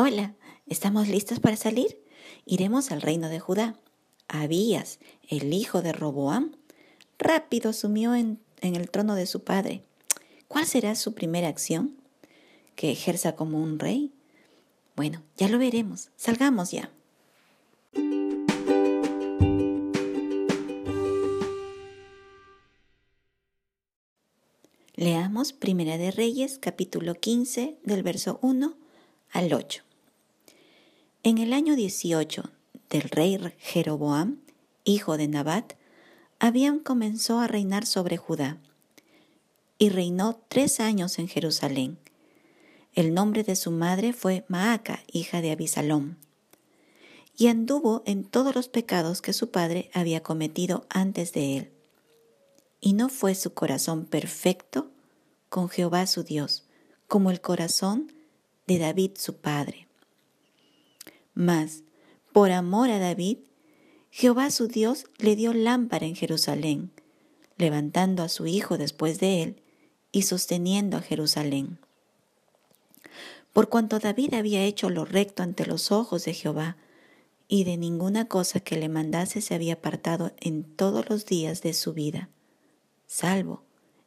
Hola, ¿estamos listos para salir? Iremos al reino de Judá. Abías, el hijo de Roboam, rápido sumió en, en el trono de su padre. ¿Cuál será su primera acción? ¿Que ejerza como un rey? Bueno, ya lo veremos. Salgamos ya. Leamos Primera de Reyes, capítulo 15, del verso 1 al 8. En el año 18 del rey Jeroboam, hijo de Nabat, Abiam comenzó a reinar sobre Judá y reinó tres años en Jerusalén. El nombre de su madre fue Maaca, hija de Abisalom, y anduvo en todos los pecados que su padre había cometido antes de él y no fue su corazón perfecto con Jehová su Dios, como el corazón de David su padre. Mas, por amor a David, Jehová su Dios le dio lámpara en Jerusalén, levantando a su hijo después de él y sosteniendo a Jerusalén. Por cuanto David había hecho lo recto ante los ojos de Jehová, y de ninguna cosa que le mandase se había apartado en todos los días de su vida salvo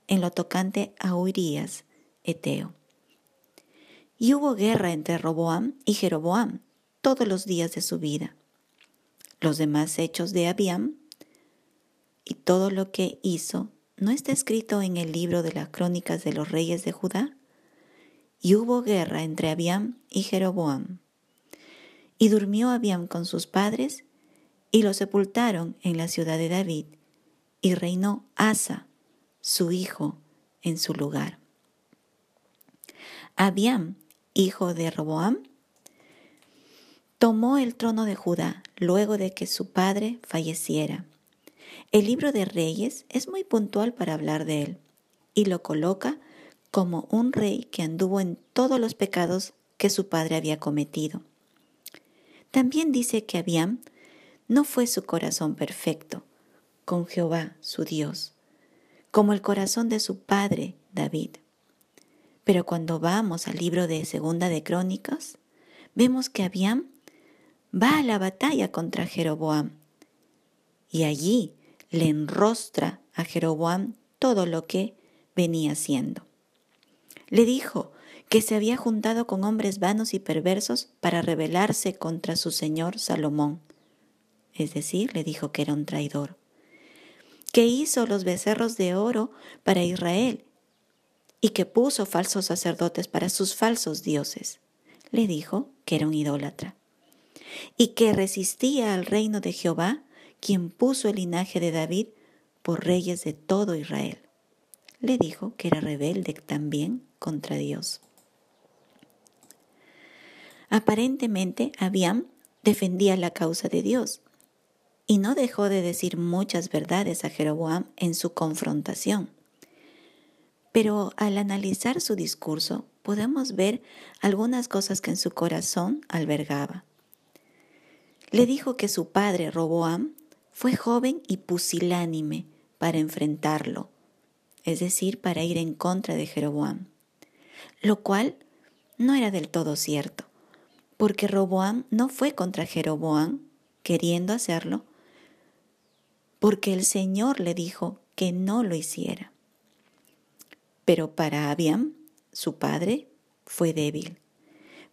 en lo tocante a Urías, Eteo. Y hubo guerra entre Roboam y Jeroboam todos los días de su vida. Los demás hechos de Abiam y todo lo que hizo no está escrito en el libro de las crónicas de los reyes de Judá. Y hubo guerra entre Abiam y Jeroboam. Y durmió Abiam con sus padres y lo sepultaron en la ciudad de David. Y reinó Asa, su hijo en su lugar. Abiam, hijo de Roboam, tomó el trono de Judá luego de que su padre falleciera. El libro de Reyes es muy puntual para hablar de él y lo coloca como un rey que anduvo en todos los pecados que su padre había cometido. También dice que Abiam no fue su corazón perfecto con Jehová su Dios, como el corazón de su padre David. Pero cuando vamos al libro de Segunda de Crónicas, vemos que Abiam va a la batalla contra Jeroboam y allí le enrostra a Jeroboam todo lo que venía haciendo. Le dijo que se había juntado con hombres vanos y perversos para rebelarse contra su señor Salomón. Es decir, le dijo que era un traidor que hizo los becerros de oro para Israel y que puso falsos sacerdotes para sus falsos dioses. Le dijo que era un idólatra y que resistía al reino de Jehová, quien puso el linaje de David por reyes de todo Israel. Le dijo que era rebelde también contra Dios. Aparentemente, Abiam defendía la causa de Dios y no dejó de decir muchas verdades a Jeroboam en su confrontación. Pero al analizar su discurso podemos ver algunas cosas que en su corazón albergaba. Le dijo que su padre Roboam fue joven y pusilánime para enfrentarlo, es decir, para ir en contra de Jeroboam, lo cual no era del todo cierto, porque Roboam no fue contra Jeroboam queriendo hacerlo, porque el Señor le dijo que no lo hiciera. Pero para Abiam, su padre, fue débil,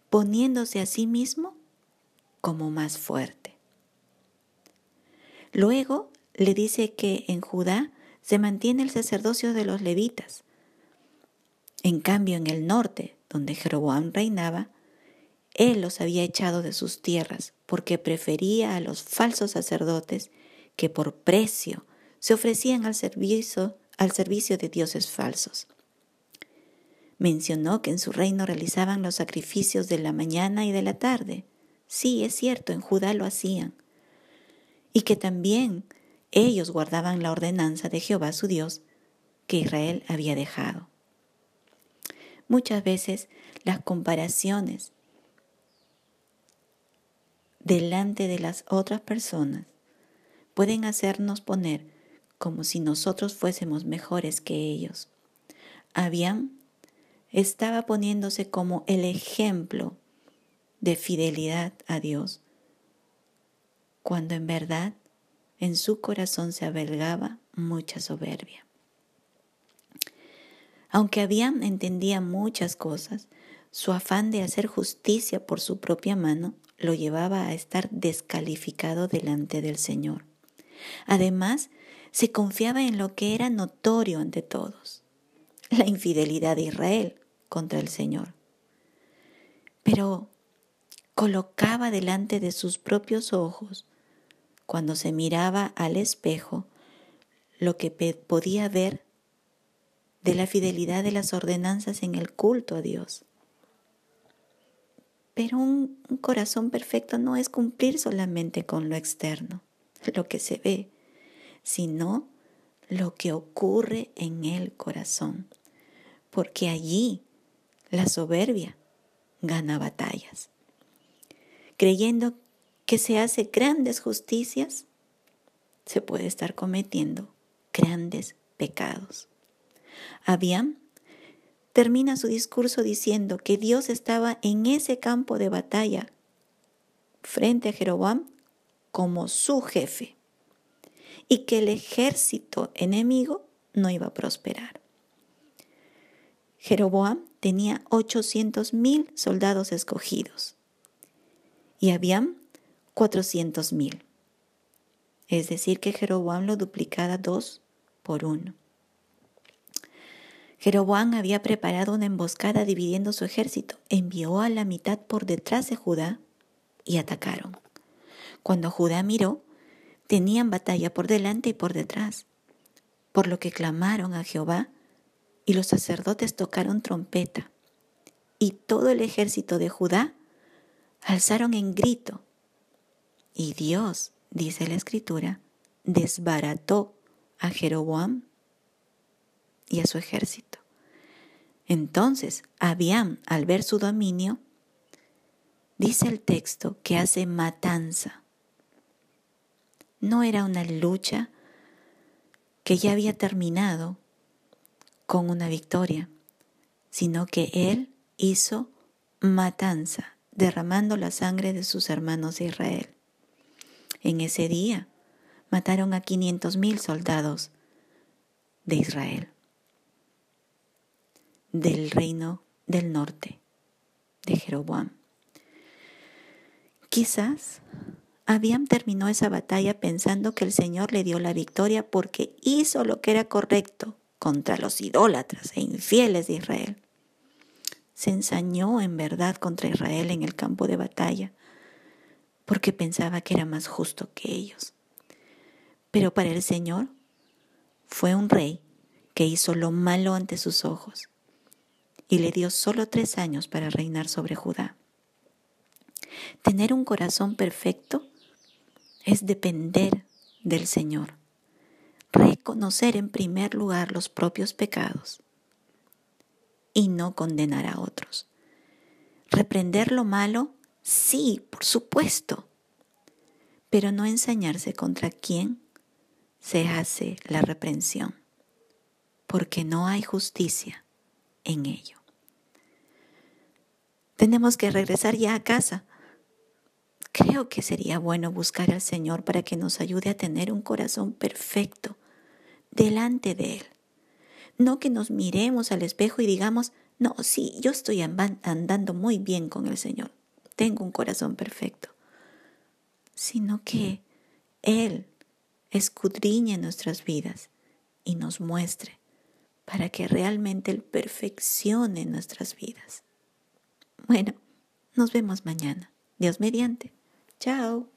poniéndose a sí mismo como más fuerte. Luego le dice que en Judá se mantiene el sacerdocio de los levitas. En cambio, en el norte, donde Jeroboam reinaba, él los había echado de sus tierras porque prefería a los falsos sacerdotes que por precio se ofrecían al servicio, al servicio de dioses falsos. Mencionó que en su reino realizaban los sacrificios de la mañana y de la tarde. Sí, es cierto, en Judá lo hacían. Y que también ellos guardaban la ordenanza de Jehová su Dios que Israel había dejado. Muchas veces las comparaciones delante de las otras personas pueden hacernos poner como si nosotros fuésemos mejores que ellos. Abiam estaba poniéndose como el ejemplo de fidelidad a Dios, cuando en verdad en su corazón se albergaba mucha soberbia. Aunque Abiam entendía muchas cosas, su afán de hacer justicia por su propia mano lo llevaba a estar descalificado delante del Señor. Además, se confiaba en lo que era notorio ante todos, la infidelidad de Israel contra el Señor. Pero colocaba delante de sus propios ojos, cuando se miraba al espejo, lo que podía ver de la fidelidad de las ordenanzas en el culto a Dios. Pero un, corazón perfecto no es cumplir solamente con lo externo, lo que se ve, sino lo que ocurre en el corazón, porque allí la soberbia gana batallas. Creyendo que se hace grandes justicias, se puede estar cometiendo grandes pecados. Abiam termina su discurso diciendo que Dios estaba en ese campo de batalla frente a Jeroboam como su jefe y que el ejército enemigo no iba a prosperar. Jeroboam tenía 800 mil soldados escogidos y Abiam 400 mil. Es decir, que Jeroboam lo duplicaba dos por uno. Jeroboam había preparado una emboscada dividiendo su ejército. Envió a la mitad por detrás de Judá y atacaron. Cuando Judá miró, tenían batalla por delante y por detrás, por lo que clamaron a Jehová y los sacerdotes tocaron trompeta. Y todo el ejército de Judá alzaron en grito. Y Dios, dice la escritura, desbarató a Jeroboam y a su ejército. Entonces, Abiam, al ver su dominio, dice el texto que hace matanza. No era una lucha que ya había terminado con una victoria, sino que él hizo matanza, derramando la sangre de sus hermanos de Israel. En ese día mataron a quinientos mil soldados de Israel del reino del norte de Jeroboam. Quizás Abiam terminó esa batalla pensando que el Señor le dio la victoria porque hizo lo que era correcto contra los idólatras e infieles de Israel. Se ensañó en verdad contra Israel en el campo de batalla porque pensaba que era más justo que ellos. Pero para el Señor fue un rey que hizo lo malo ante sus ojos y le dio solo tres años para reinar sobre Judá. Tener un corazón perfecto es depender del Señor, reconocer en primer lugar los propios pecados y no condenar a otros. Reprender lo malo, sí, por supuesto, pero no ensañarse contra quien se hace la reprensión, porque no hay justicia en ello. Tenemos que regresar ya a casa. Creo que sería bueno buscar al Señor para que nos ayude a tener un corazón perfecto delante de Él. No que nos miremos al espejo y digamos, no, sí, yo estoy andando muy bien con el Señor, tengo un corazón perfecto, sino que Él escudriñe nuestras vidas y nos muestre para que realmente Él perfeccione nuestras vidas. Bueno, nos vemos mañana. Dios mediante. Chao.